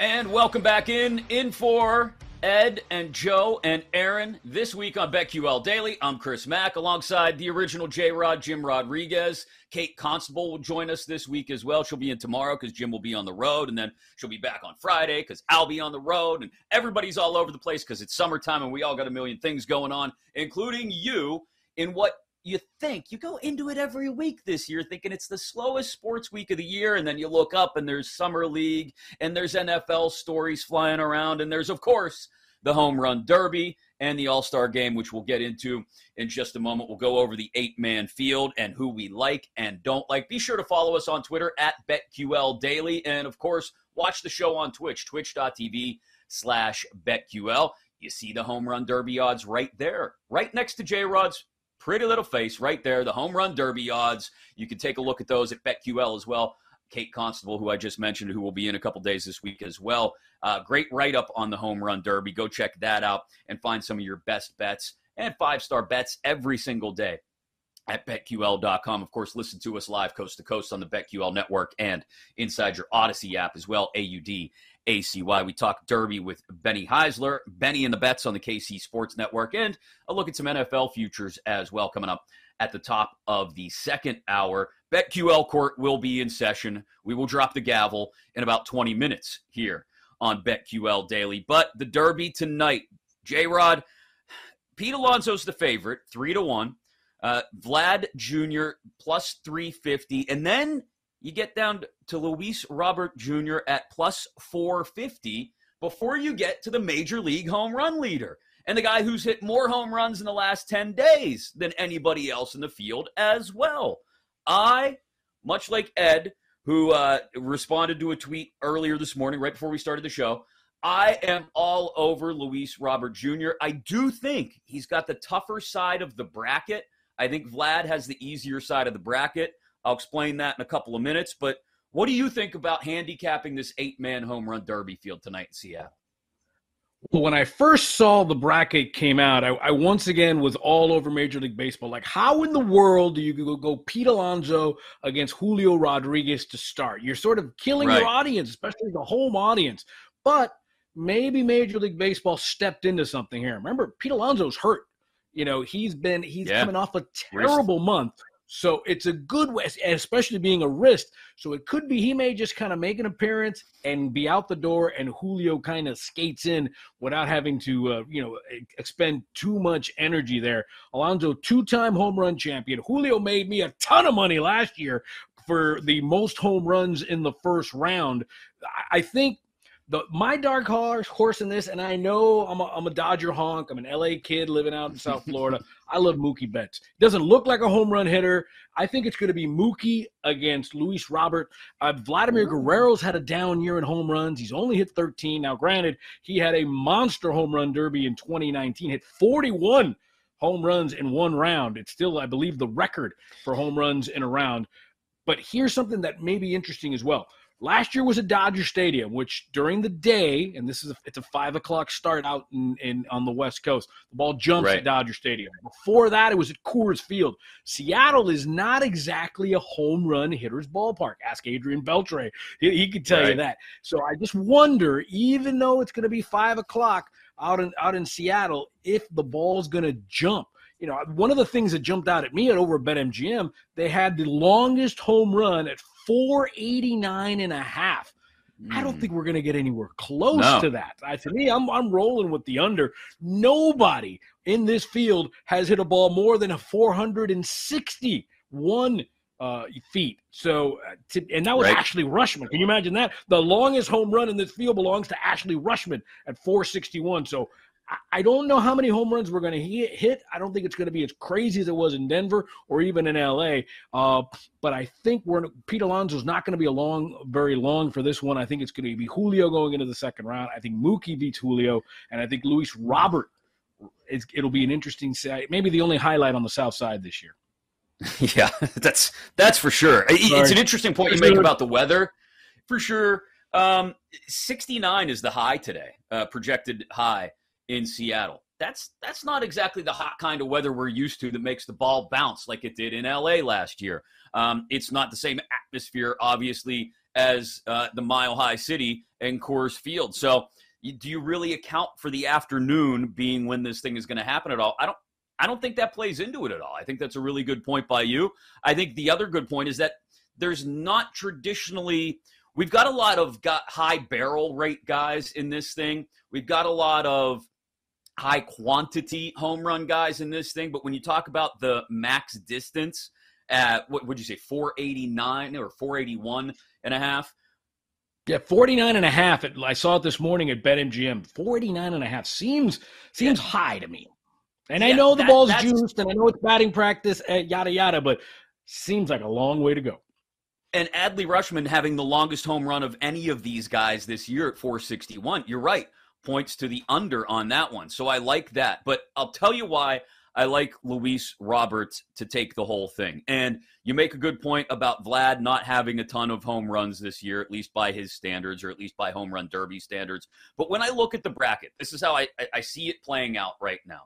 And welcome back in, in for Ed and Joe and Aaron. This week on BetQL Daily, I'm Chris Mack alongside the original J Rod, Jim Rodriguez. Kate Constable will join us this week as well. She'll be in tomorrow because Jim will be on the road, and then she'll be back on Friday because I'll be on the road, and everybody's all over the place because it's summertime and we all got a million things going on, including you in what you think you go into it every week this year thinking it's the slowest sports week of the year and then you look up and there's summer league and there's NFL stories flying around and there's of course the home run derby and the all-star game which we'll get into in just a moment. We'll go over the eight-man field and who we like and don't like. Be sure to follow us on twitter at betql daily and of course watch the show on twitch twitch.tv slash betql. You see the home run derby odds right there right next to j-rod's pretty little face right there. The home run derby odds. You can take a look at those at BetQL as well. Kate Constable, who I just mentioned, who will be in a couple days this week as well. Uh, great write up on the home run derby. Go check that out and find some of your best bets and five star bets every single day at betql.com. Of course, listen to us live coast to coast on the BetQL network and inside your Audacy app as well. AUD ACY. We talk Derby with Benny Heisler, Benny and the Bets on the KC Sports Network, and a look at some NFL futures as well coming up at the top of the second hour. BetQL Court will be in session. We will drop the gavel in about 20 minutes here on BetQL Daily. But the Derby tonight, J Rod, Pete Alonso's the favorite, three to one. Uh, Vlad Jr. plus 350. And then you get down to Luis Robert Jr. at plus 450 before you get to the major league home run leader and the guy who's hit more home runs in the last 10 days than anybody else in the field as well. I, much like Ed, who uh, responded to a tweet earlier this morning, right before we started the show, I am all over Luis Robert Jr. I do think he's got the tougher side of the bracket. I think Vlad has the easier side of the bracket. I'll explain that in a couple of minutes. But what do you think about handicapping this eight man home run derby field tonight in Seattle? Well, when I first saw the bracket came out, I, I once again was all over Major League Baseball. Like, how in the world do you go, go Pete Alonso against Julio Rodriguez to start? You're sort of killing Right. your audience, especially the home audience. But maybe Major League Baseball stepped into something here. Remember, Pete Alonso's hurt. You know, he's been he's Yeah. coming off a terrible month. So it's a good way, especially being a wrist. So it could be he may just kind of make an appearance and be out the door, and Julio kind of skates in without having to, uh, you know, expend too much energy there. Alonso, two-time home run champion. Julio made me a ton of money last year for the most home runs in the first round. I think the my dark horse horse in this, and I know I'm a, I'm a Dodger honk. I'm an LA kid living out in South Florida. I love Mookie Betts. Doesn't look like a home run hitter. I think it's going to be Mookie against Luis Robert. Uh, Vladimir Guerrero's had a down year in home runs. He's only hit 13. Now, granted, he had a monster home run derby in 2019. Hit 41 home runs in one round. It's still, I believe, the record for home runs in a round. But here's something that may be interesting as well. Last year was at Dodger Stadium, which during the day, and this is a, it's a five o'clock start out in, in on the West Coast. The ball jumps Right. at Dodger Stadium. Before that, it was at Coors Field. Seattle is not exactly a home run hitter's ballpark. Ask Adrian Beltre; he, he could tell you that. So I just wonder, even though it's going to be five o'clock out in out in Seattle, if the ball's going to jump. You know, one of the things that jumped out at me at over at BetMGM, they had the longest home run at 489 and a half. I don't Mm. think we're going to get anywhere close No. to that. I, to me, I'm I'm rolling with the under. Nobody in this field has hit a ball more than a 461 uh, feet. So, uh, to, and that was Right. Adley Rutschman. Can you imagine that? The longest home run in this field belongs to Adley Rutschman at 461. So. I- don't know how many home runs we're going to hit. I don't think it's going to be as crazy as it was in Denver or even in LA. Uh, but I think we're Pete Alonso's not going to be a long, very long for this one. I think it's going to be Julio going into the second round. I think Mookie beats Julio, and I think Luis Robert. It's, it'll be an interesting side. Maybe the only highlight on the South Side this year. Yeah, that's that's for sure. It- It's Sorry. an interesting point you make about the weather, for sure. Um, 69 is the high today, uh, projected high in Seattle. That's that's not exactly the hot kind of weather we're used to that makes the ball bounce like it did in LA last year. Um, it's not the same atmosphere, obviously, as uh, the Mile High City and Coors Field. So, do you really account for the afternoon being when this thing is going to happen at all? I don't. I don't think that plays into it at all. I think that's a really good point by you. I think the other good point is that there's not traditionally we've got a lot of got high barrel rate guys in this thing. We've got a lot of high quantity home run guys in this thing, but when you talk about the max distance at what would you say 489 or 481 and a half? Yeah, 49 and a half. At, I saw it this morning at BetMGM. 49 and a half seems seems high to me. And I know the that- ball's juiced and I know it's batting practice, uh, yada, yada, but seems like a long way to go. and Adley Rutschman having the longest home run of any of these guys this year at 461. You're right. Points to the under on that one. So I like that. But I'll tell you why I like Luis Roberts to take the whole thing. And you make a good point about Vlad not having a ton of home runs this year, at least by his standards, or at least by home run derby standards. But when I look at the bracket, this is how I, I, see it playing out right now.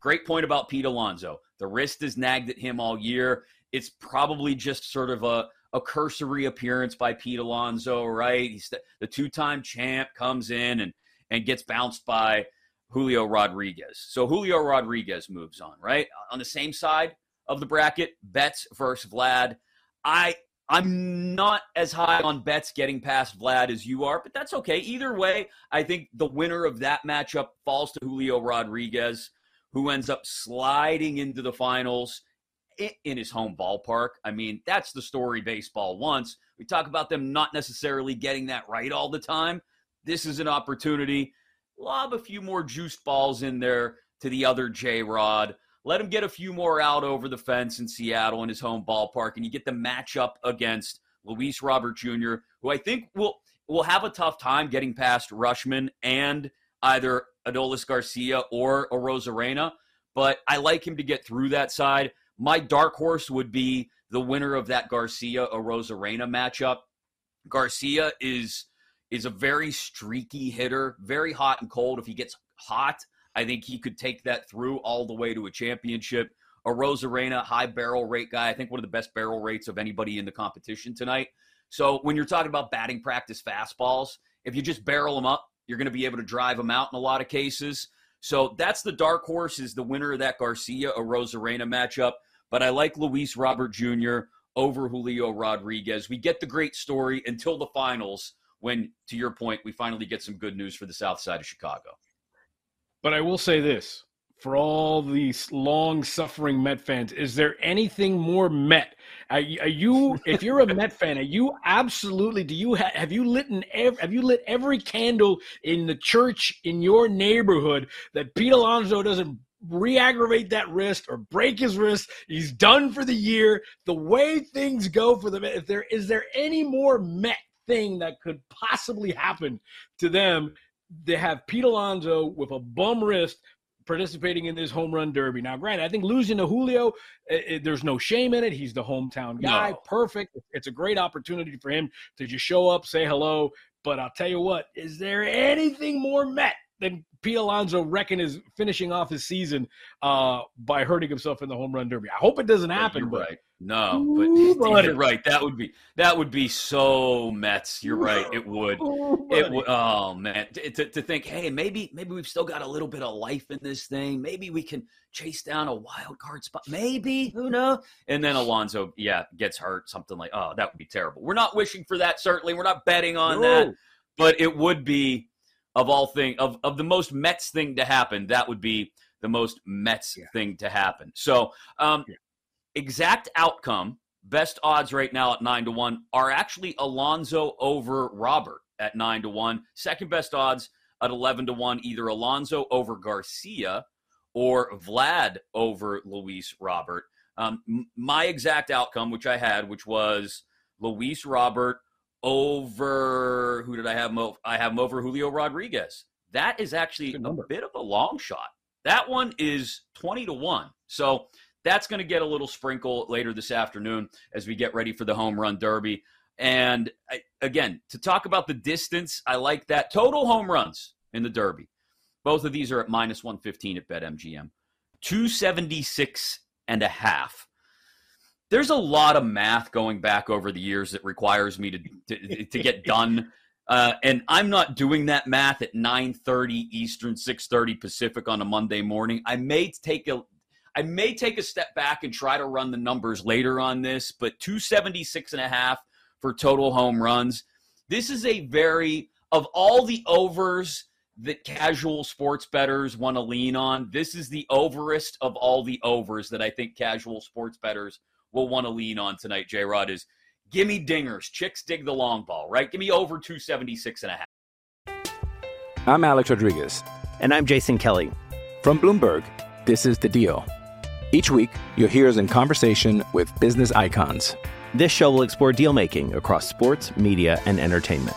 Great point about Pete Alonso. The wrist is nagged at him all year. It's probably just sort of a, a cursory appearance by Pete Alonso, right? He's the, the two-time champ comes in and and gets bounced by Julio Rodriguez. So Julio Rodriguez moves on, right? On the same side of the bracket, Betts versus Vlad. I I'm not as high on Betts getting past Vlad as you are, but that's okay. Either way, I think the winner of that matchup falls to Julio Rodriguez, who ends up sliding into the finals in his home ballpark. I mean, that's the story baseball wants. We talk about them not necessarily getting that right all the time. This is an opportunity. Lob a few more juice balls in there to the other J Rod. Let him get a few more out over the fence in Seattle in his home ballpark, and you get the matchup against Luis Robert Jr., who I think will will have a tough time getting past Rutschman and either Adolis Garcia or Arozarena. But I like him to get through that side. My dark horse would be the winner of that Garcia Arozarena matchup. Garcia is is a very streaky hitter, very hot and cold. If he gets hot, I think he could take that through all the way to a championship. Arozarena, high barrel rate guy, I think one of the best barrel rates of anybody in the competition tonight. So when you're talking about batting practice fastballs, if you just barrel them up, you're going to be able to drive them out in a lot of cases. So that's the dark horse is the winner of that Garcia or Arozarena matchup. But I like Luis Robert Jr. over Julio Rodriguez. We get the great story until the finals when, to your point, we finally get some good news for the south side of Chicago. But I will say this for all these long suffering Met fans, is there anything more Met? Are, are you, if you're a Met fan, are you absolutely, do you have, have you lit an, ev- have you lit every candle in the church in your neighborhood that Pete Alonso doesn't re-aggravate that wrist or break his wrist? He's done for the year. The way things go for the Met, if there, is there any more Met thing that could possibly happen to them they have Pete Alonso with a bum wrist participating in this home run derby. Now, granted, I think losing to Julio, eh, eh, there's no shame in it. He's the hometown guy. No. Perfect. It's a great opportunity for him to just show up, say hello. But I'll tell you what, is there anything more Met than Pete Alonso reckon is finishing off his season uh, by hurting himself in the home run derby? I hope it doesn't happen, but right. No, but Ooh, buddy. you're right. That would be that would be so Mets. You're right. It would. Ooh, It would. Oh man, to, to, to think, hey, maybe maybe we've still got a little bit of life in this thing. Maybe we can chase down a wild card spot. Maybe who knows? And then Alonso, yeah, gets hurt. Something like, oh, that would be terrible. We're not wishing for that. Certainly, we're not betting on that. But it would be of all thing of of the most Mets thing to happen. That would be the most Mets Yeah. thing to happen. So, um, Yeah. exact outcome, best odds right now at nine to one are actually Alonso over Robert at nine to one. Second best odds at eleven to one, either Alonso over Garcia or Vlad over Luis Robert. Um, my exact outcome, which I had, which was Luis Robert over who did I have? Mo- I have him over Julio Rodriguez. That is actually a bit of a long shot. That one is 20 to 1. So that's going to get a little sprinkle later this afternoon as we get ready for the home run derby. And I, again, to talk about the distance, I like that. Total home runs in the derby. Both of these are at minus 115 at BetMGM. 276 and a half. There's a lot of math going back over the years that requires me to, to, to get done. Uh, and I'm not doing that math at 9:30 Eastern, 6:30 Pacific on a Monday morning. I may take a I may take a step back and try to run the numbers later on this, but 276 and a half for total home runs. This is a very of all the overs that casual sports bettors want to lean on. This is the overest of all the overs that I think casual sports bettors will want to lean on tonight. J Rod is give me dingers. Chicks dig the long ball, right? Give me over 276 and a half. I'm Alex Rodriguez. And I'm Jason Kelly. From Bloomberg, this is The Deal. Each week, you'll hear us in conversation with business icons. This show will explore deal making across sports, media, and entertainment.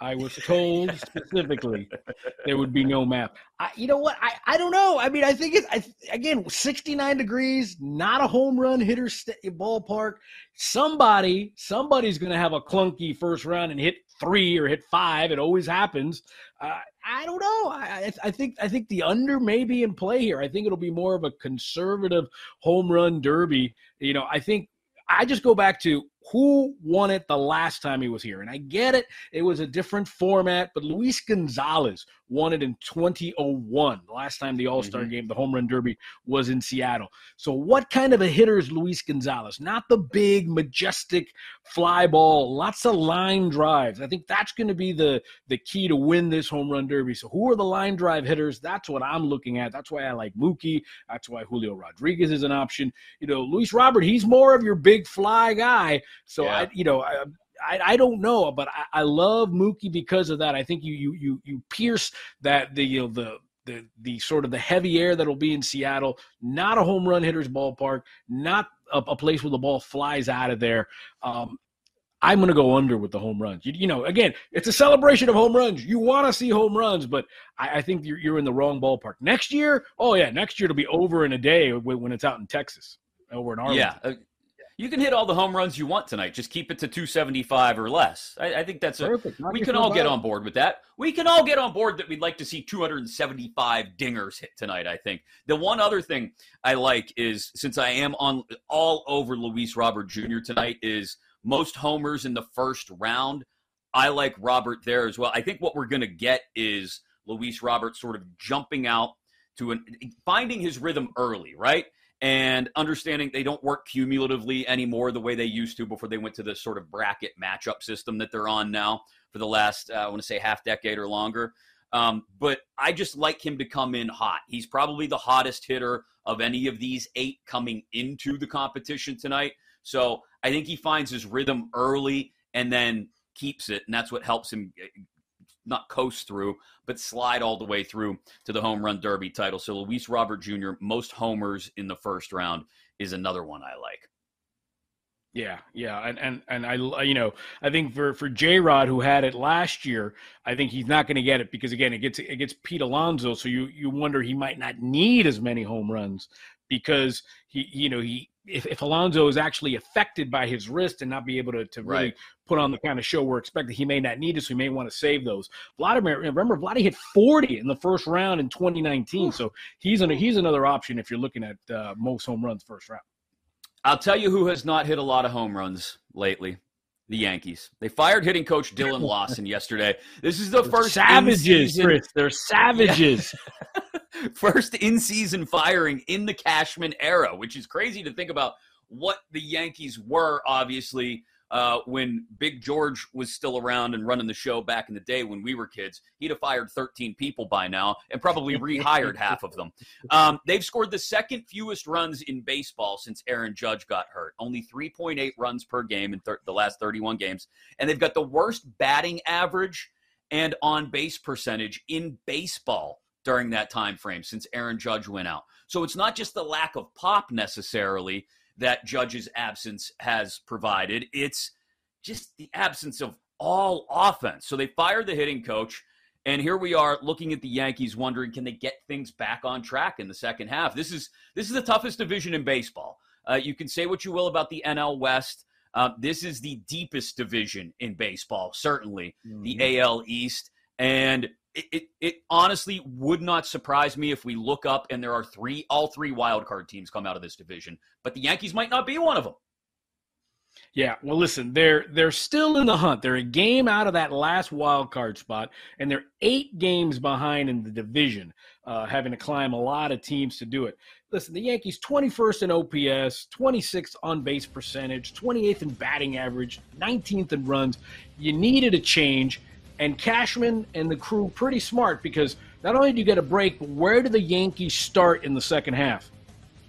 I was told specifically there would be no map. I, you know what? I, I don't know. I mean, I think it's I, again 69 degrees, not a home run hitter st- ballpark. Somebody, somebody's going to have a clunky first round and hit three or hit five. It always happens. Uh, I don't know. I, I think I think the under may be in play here. I think it'll be more of a conservative home run derby. You know, I think I just go back to who won it the last time he was here. And I get it, it was a different format, but Luis Gonzalez won it in 2001, the last time the All Star mm-hmm. game, the home run derby, was in Seattle. So, what kind of a hitter is Luis Gonzalez? Not the big, majestic fly ball, lots of line drives. I think that's going to be the, the key to win this home run derby. So, who are the line drive hitters? That's what I'm looking at. That's why I like Mookie. That's why Julio Rodriguez is an option. You know, Luis Robert, he's more of your big fly guy. So Yeah. I, you know, I, I, I don't know, but I, I love Mookie because of that. I think you you you you pierce that the you know the the the sort of the heavy air that'll be in Seattle. Not a home run hitter's ballpark. Not a, a place where the ball flies out of there. Um, I'm going to go under with the home runs. You, you know, again, it's a celebration of home runs. You want to see home runs, but I, I think you're, you're in the wrong ballpark. Next year, oh yeah, next year it'll be over in a day when, when it's out in Texas, over in Arlington. Yeah. You can hit all the home runs you want tonight. Just keep it to 275 or less. I, I think that's a, Perfect. Knock we can all get on board with that. We can all get on board that we'd like to see 275 dingers hit tonight, I think. The one other thing I like is since I am on all over Luis Robert Jr. tonight is most homers in the first round. I like Robert there as well. I think what we're going to get is Luis Robert sort of jumping out to an, finding his rhythm early, right? And understanding they don't work cumulatively anymore the way they used to before they went to the sort of bracket matchup system that they're on now for the last, uh, I want to say, half decade or longer. Um, but I just like him to come in hot. He's probably the hottest hitter of any of these eight coming into the competition tonight. So I think he finds his rhythm early and then keeps it, and that's what helps him eh, not coast through, but slide all the way through to the home run derby title. So Luis Robert Jr. most homers in the first round is another one I like. Yeah, yeah, and and and I, you know, I think for for J Rod who had it last year, I think he's not going to get it because again, it gets it gets Pete Alonso, so you you wonder he might not need as many home runs because he you know he if, if Alonso is actually affected by his wrist and not be able to, to really Right. put on the kind of show we're expecting, he may not need it, so he may want to save those. Vladimir, remember, Vladdy hit 40 in the first round in 2019, so he's an, he's another option if you're looking at uh, most home runs first round. I'll tell you who has not hit a lot of home runs lately. The Yankees. They fired hitting coach Dillon Lawson yesterday. This is the first savages, Chris. They're savages. first in-season firing in the Cashman era, which is crazy to think about what the Yankees were. Obviously, uh, when Big George was still around and running the show back in the day when we were kids, he'd have fired 13 people by now and probably rehired half of them. Um, they've scored the second fewest runs in baseball since Aaron Judge got hurt, only 3.8 runs per game in thir- the last 31 games, and they've got the worst batting average and on base percentage in baseball during that time frame since Aaron Judge went out. So it's not just the lack of pop necessarily that Judge's absence has provided, it's just the absence of all offense. So they fired the hitting coach. And here we are looking at the Yankees wondering can they get things back on track in the second half. This is this is the toughest division in baseball. Uh, you can say what you will about the NL West. Uh, this is the deepest division in baseball, certainly the AL East. And it, it, it honestly would not surprise me if we look up and there are three, all three wild card teams come out of this division. But the Yankees might not be one of them. Yeah, well, listen, they're they're still in the hunt. They're a game out of that last wild card spot, and they're eight games behind in the division, uh, having to climb a lot of teams to do it. Listen, the Yankees 21st in OPS, 26th on base percentage, 28th in batting average, 19th in runs. You needed a change, and Cashman and the crew pretty smart because not only do you get a break, but where do the Yankees start in the second half?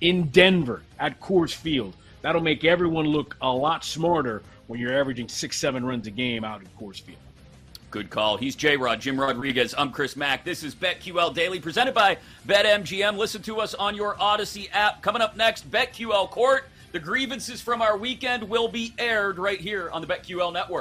in Denver at Coors Field. That'll make everyone look a lot smarter when you're averaging six, seven runs a game out at Coors Field. Good call. He's J Rod, Jim Rodriguez. I'm Chris Mack. This is BetQL Daily presented by BetMGM. Listen to us on your Audacy app. Coming up next, BetQL Court. The grievances from our weekend will be aired right here on the BetQL network.